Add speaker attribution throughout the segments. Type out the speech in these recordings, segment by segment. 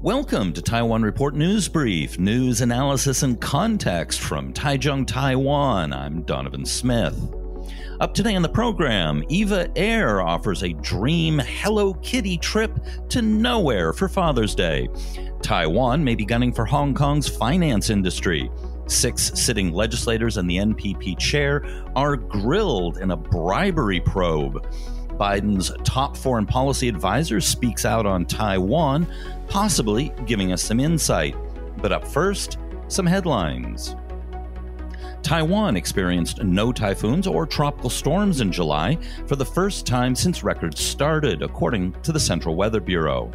Speaker 1: Welcome to Taiwan Report News Brief, news analysis and context from Taichung, Taiwan. I'm Donovan Smith. Up today on the program, Eva Air offers a dream Hello Kitty trip to nowhere for Father's Day. Taiwan may be gunning for Hong Kong's finance industry. Six sitting legislators and the NPP chair are grilled in a bribery probe. Biden's top foreign policy advisor speaks out on Taiwan, possibly giving us some insight. But up first, some headlines. Taiwan experienced no typhoons or tropical storms in July for the first time since records started, according to the Central Weather Bureau.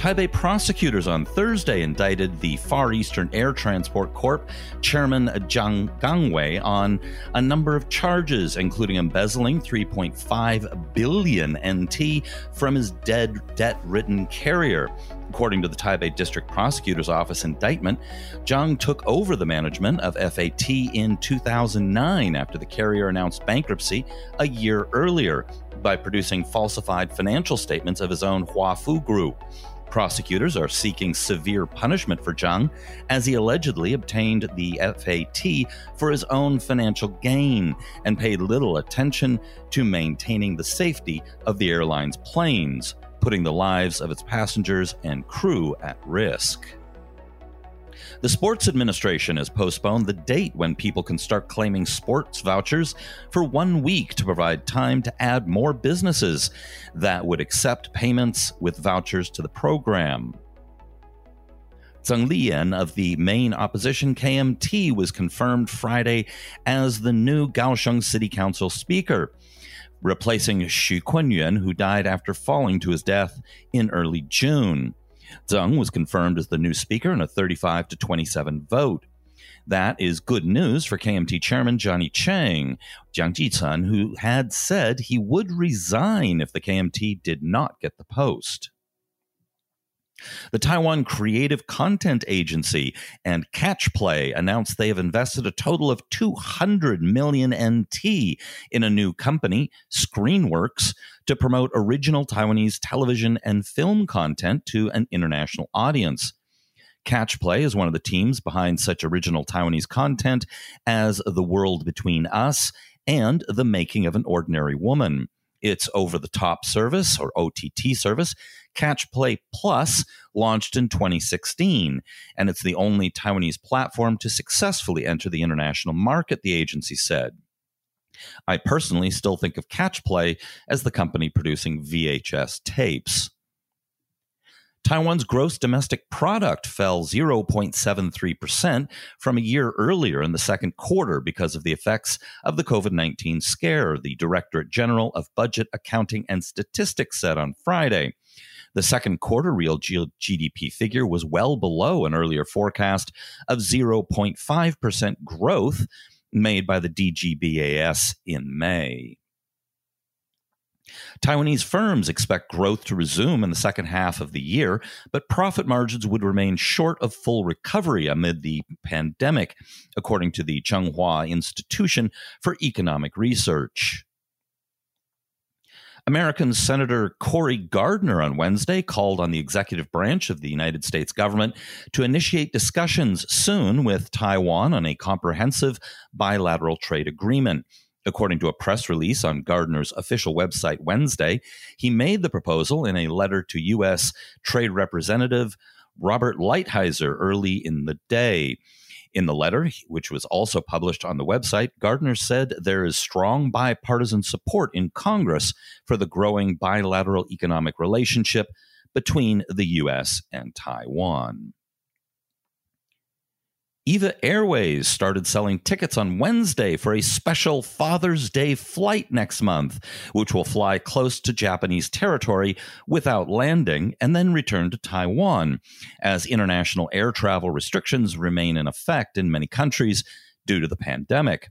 Speaker 1: Taipei prosecutors on Thursday indicted the Far Eastern Air Transport Corp chairman Zhang Gangwei on a number of charges, including embezzling 3.5 billion NT from his dead debt-ridden carrier. According to the Taipei District Prosecutor's Office indictment, Zhang took over the management of FAT in 2009 after the carrier announced bankruptcy a year earlier by producing falsified financial statements of his own Huafu Group. Prosecutors are seeking severe punishment for Zhang as he allegedly obtained the FAT for his own financial gain and paid little attention to maintaining the safety of the airline's planes, putting the lives of its passengers and crew at risk. The Sports Administration has postponed the date when people can start claiming sports vouchers for one week to provide time to add more businesses that would accept payments with vouchers to the program. Zheng Liyan of the main opposition KMT was confirmed Friday as the new Kaohsiung City Council Speaker, replacing Xu Kunyuan, who died after falling to his death in early June. Zheng was confirmed as the new speaker in a 35 to 27 vote. That is good news for KMT chairman Johnny Chiang, Jiang Jitsun, who had said he would resign if the KMT did not get the post. The Taiwan Creative Content Agency and Catchplay announced they have invested a total of 200 million NT in a new company, Screenworks, to promote original Taiwanese television and film content to an international audience. Catchplay is one of the teams behind such original Taiwanese content as The World Between Us and The Making of an Ordinary Woman. Its over the top service or OTT service, Catchplay Plus, launched in 2016, and it's the only Taiwanese platform to successfully enter the international market, the agency said. I personally still think of Catchplay as the company producing VHS tapes. Taiwan's gross domestic product fell 0.73% from a year earlier in the second quarter because of the effects of the COVID 19 scare, the Directorate General of Budget, Accounting, and Statistics said on Friday. The second quarter real GDP figure was well below an earlier forecast of 0.5% growth made by the DGBAS in May. Taiwanese firms expect growth to resume in the second half of the year, but profit margins would remain short of full recovery amid the pandemic, according to the Chung-Hua Institution for Economic Research. American Senator Cory Gardner on Wednesday called on the executive branch of the United States government to initiate discussions soon with Taiwan on a comprehensive bilateral trade agreement. According to a press release on Gardner's official website Wednesday, he made the proposal in a letter to U.S. Trade Representative Robert Lighthizer early in the day. In the letter, which was also published on the website, Gardner said there is strong bipartisan support in Congress for the growing bilateral economic relationship between the U.S. and Taiwan. EVA Airways started selling tickets on Wednesday for a special Father's Day flight next month, which will fly close to Japanese territory without landing and then return to Taiwan, as international air travel restrictions remain in effect in many countries due to the pandemic.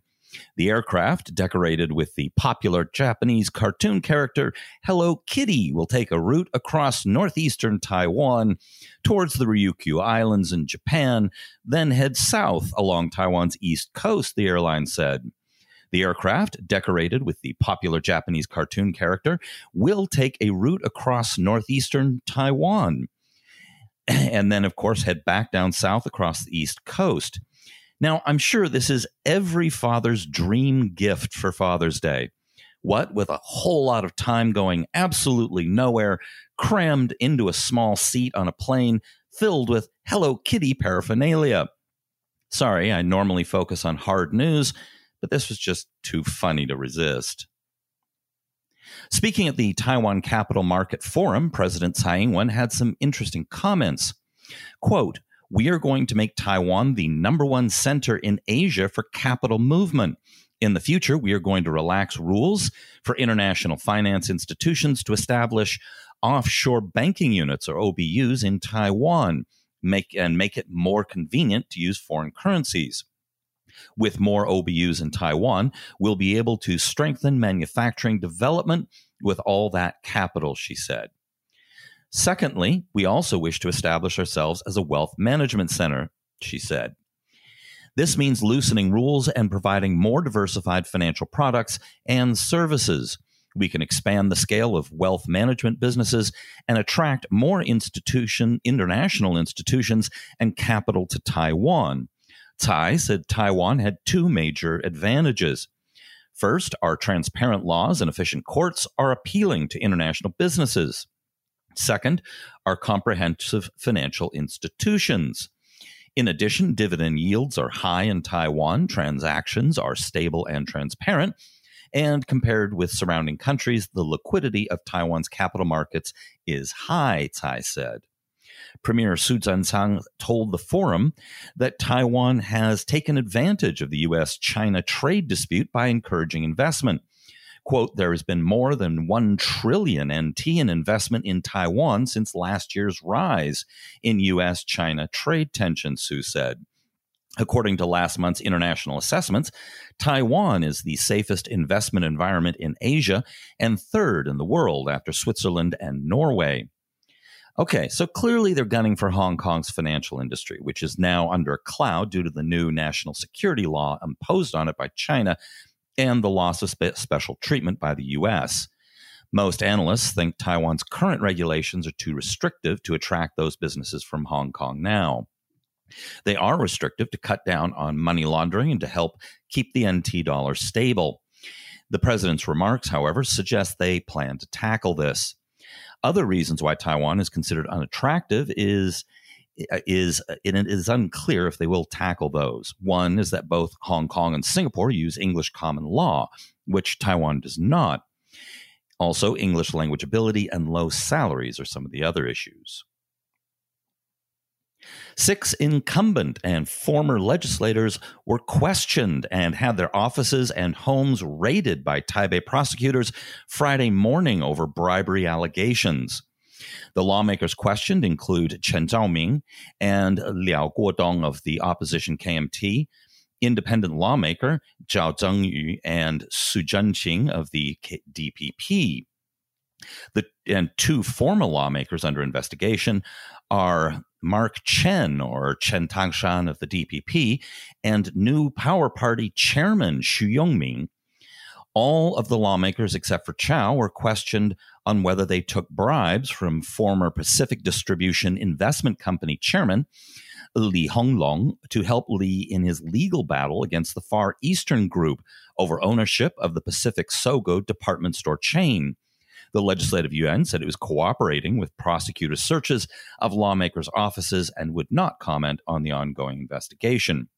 Speaker 1: The aircraft, decorated with the popular Japanese cartoon character Hello Kitty, will take a route across northeastern Taiwan towards the Ryukyu Islands in Japan, then head south along Taiwan's east coast, the airline said. The aircraft, decorated with the popular Japanese cartoon character, will take a route across northeastern Taiwan. and then, of course, head back down south across the East Coast. Now, I'm sure this is every father's dream gift for Father's Day. What with a whole lot of time going absolutely nowhere, crammed into a small seat on a plane filled with Hello Kitty paraphernalia. Sorry, I normally focus on hard news, but this was just too funny to resist. Speaking at the Taiwan Capital Market Forum, President Tsai Ing-wen had some interesting comments. Quote, we are going to make Taiwan the number one center in Asia for capital movement. In the future, we are going to relax rules for international finance institutions to establish offshore banking units or OBUs in Taiwan, make and make it more convenient to use foreign currencies. With more OBUs in Taiwan, we'll be able to strengthen manufacturing development with all that capital, she said. Secondly, we also wish to establish ourselves as a wealth management center, she said. This means loosening rules and providing more diversified financial products and services. We can expand the scale of wealth management businesses and attract more institution, international institutions and capital to Taiwan. Tsai said Taiwan had two major advantages. First, our transparent laws and efficient courts are appealing to international businesses. Second, our comprehensive financial institutions. In addition, dividend yields are high in Taiwan, transactions are stable and transparent, and compared with surrounding countries, the liquidity of Taiwan's capital markets is high, Tsai said. Premier Su Tseng told the forum that Taiwan has taken advantage of the U.S. China trade dispute by encouraging investment. Quote, there has been more than 1 trillion NT in investment in Taiwan since last year's rise in U.S. China trade tensions, Su said. According to last month's international assessments, Taiwan is the safest investment environment in Asia and third in the world after Switzerland and Norway. Okay, so clearly they're gunning for Hong Kong's financial industry, which is now under a cloud due to the new national security law imposed on it by China and the loss of spe- special treatment by the U.S. Most analysts think Taiwan's current regulations are too restrictive to attract those businesses from Hong Kong now. They are restrictive to cut down on money laundering and to help keep the NT dollar stable. The president's remarks, however, suggest they plan to tackle this. Other reasons why Taiwan is considered unattractive is Uh, is uh, it is unclear if they will tackle those. One is that both Hong Kong and Singapore use English common law, which Taiwan does not. Also, English language ability and low salaries are some of the other issues. Six incumbent and former legislators were questioned and had their offices and homes raided by Taipei prosecutors Friday morning over bribery allegations. The lawmakers questioned include Chen Chaoming and Liao Guodong of the opposition KMT, independent lawmaker Zhao Zhengyu and Su Zhenqing of the DPP. The and two former lawmakers under investigation are Mark Chen or Chen Tangshan of the DPP and new Power Party chairman Xu Yongming. All of the lawmakers except for Chow were questioned on whether they took bribes from former Pacific Distribution Investment Company chairman Li Henglong to help Li in his legal battle against the Far Eastern Group over ownership of the Pacific Sogo department store chain. The Legislative Yuan said it was cooperating with prosecutors' searches of lawmakers' offices and would not comment on the ongoing investigation.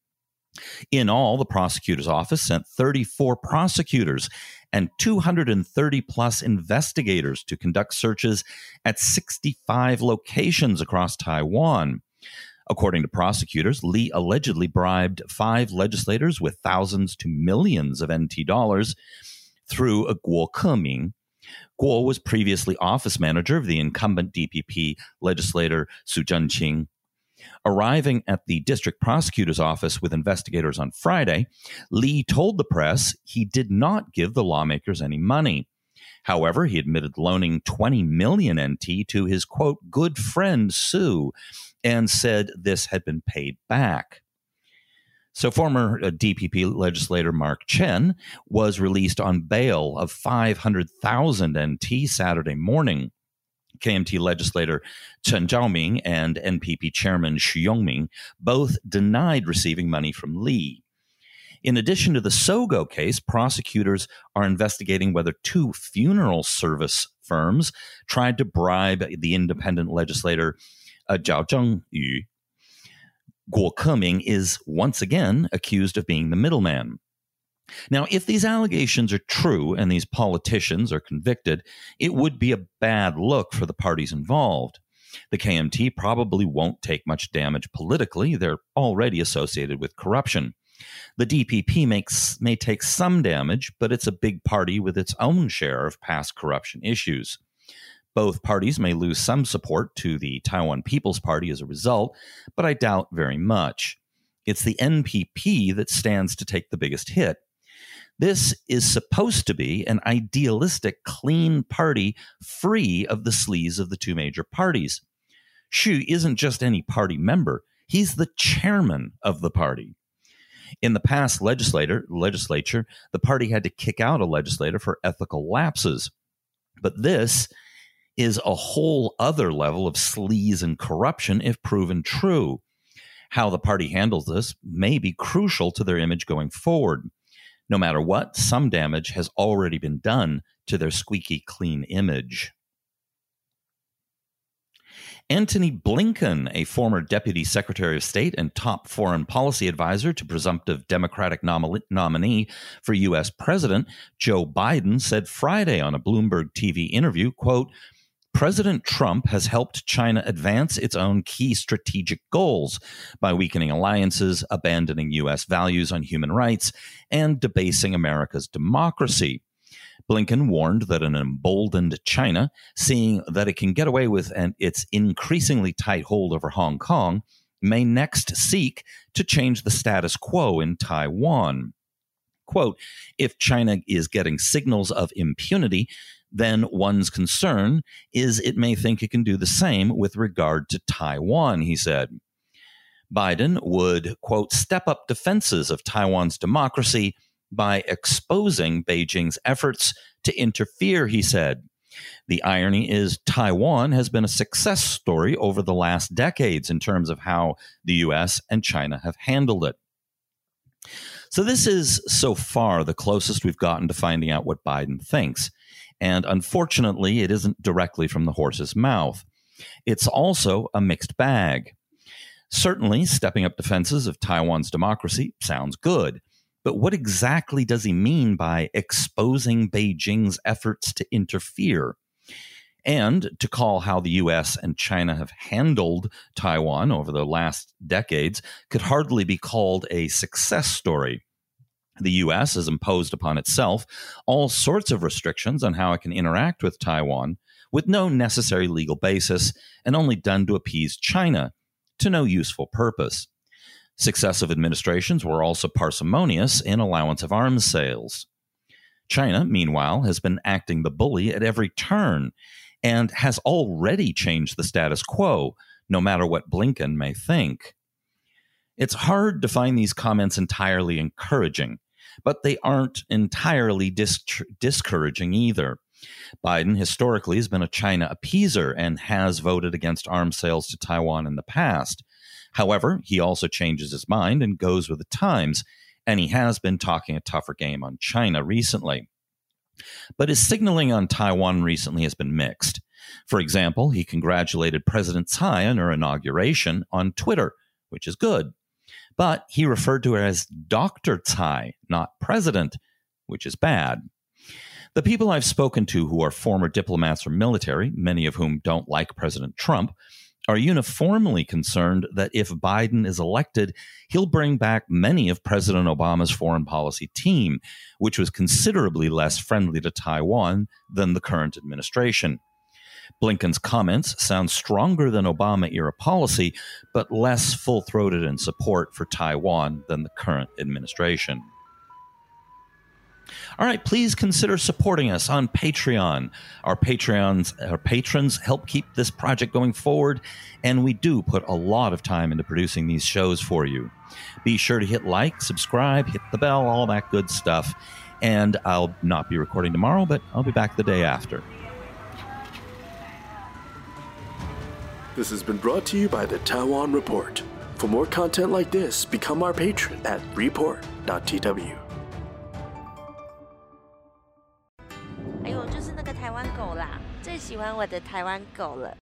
Speaker 1: In all, the prosecutor's office sent 34 prosecutors and 230 plus investigators to conduct searches at 65 locations across Taiwan. According to prosecutors, Li allegedly bribed five legislators with thousands to millions of NT dollars through a Guo Keming, Guo was previously office manager of the incumbent DPP legislator Su Zhenqing. Arriving at the district prosecutor's office with investigators on Friday, Lee told the press he did not give the lawmakers any money. However, he admitted loaning 20 million NT to his quote, good friend Su and said this had been paid back. So, former uh, DPP legislator Mark Chen was released on bail of 500,000 NT Saturday morning. KMT legislator Chen Chaoming and NPP chairman Xu Yongming both denied receiving money from Li. In addition to the Sogo case, prosecutors are investigating whether two funeral service firms tried to bribe the independent legislator uh, Zhao Zhengyu. Guo Keming is once again accused of being the middleman. Now, if these allegations are true and these politicians are convicted, it would be a bad look for the parties involved. The KMT probably won't take much damage politically. They're already associated with corruption. The DPP makes, may take some damage, but it's a big party with its own share of past corruption issues. Both parties may lose some support to the Taiwan People's Party as a result, but I doubt very much. It's the NPP that stands to take the biggest hit. This is supposed to be an idealistic, clean party free of the sleaze of the two major parties. Xu isn't just any party member, he's the chairman of the party. In the past legislator, legislature, the party had to kick out a legislator for ethical lapses. But this is a whole other level of sleaze and corruption if proven true. How the party handles this may be crucial to their image going forward. No matter what, some damage has already been done to their squeaky clean image. Antony Blinken, a former Deputy Secretary of State and top foreign policy advisor to presumptive Democratic nom- nominee for U.S. President Joe Biden, said Friday on a Bloomberg TV interview, quote, President Trump has helped China advance its own key strategic goals by weakening alliances, abandoning U.S. values on human rights, and debasing America's democracy. Blinken warned that an emboldened China, seeing that it can get away with an, its increasingly tight hold over Hong Kong, may next seek to change the status quo in Taiwan. Quote, if China is getting signals of impunity, then one's concern is it may think it can do the same with regard to Taiwan, he said. Biden would, quote, step up defenses of Taiwan's democracy by exposing Beijing's efforts to interfere, he said. The irony is, Taiwan has been a success story over the last decades in terms of how the US and China have handled it. So, this is so far the closest we've gotten to finding out what Biden thinks. And unfortunately, it isn't directly from the horse's mouth. It's also a mixed bag. Certainly, stepping up defenses of Taiwan's democracy sounds good. But what exactly does he mean by exposing Beijing's efforts to interfere? And to call how the US and China have handled Taiwan over the last decades could hardly be called a success story. The US has imposed upon itself all sorts of restrictions on how it can interact with Taiwan with no necessary legal basis and only done to appease China to no useful purpose. Successive administrations were also parsimonious in allowance of arms sales. China, meanwhile, has been acting the bully at every turn and has already changed the status quo, no matter what Blinken may think. It's hard to find these comments entirely encouraging, but they aren't entirely dis- discouraging either. Biden historically has been a China appeaser and has voted against arms sales to Taiwan in the past. However, he also changes his mind and goes with the times, and he has been talking a tougher game on China recently. But his signaling on Taiwan recently has been mixed. For example, he congratulated President Tsai on her inauguration on Twitter, which is good but he referred to her as Dr. Tsai, not president, which is bad. The people I've spoken to who are former diplomats or military, many of whom don't like President Trump, are uniformly concerned that if Biden is elected, he'll bring back many of President Obama's foreign policy team, which was considerably less friendly to Taiwan than the current administration. Blinken's comments sound stronger than Obama era policy, but less full throated in support for Taiwan than the current administration. All right, please consider supporting us on Patreon. Our Patreons, our patrons help keep this project going forward, and we do put a lot of time into producing these shows for you. Be sure to hit like, subscribe, hit the bell, all that good stuff. And I'll not be recording tomorrow, but I'll be back the day after.
Speaker 2: This has been brought to you by the Taiwan Report. For more content like this, become our patron at report.tw.
Speaker 3: 哎呦，就是那个台湾狗啦，最喜欢我的台湾狗了。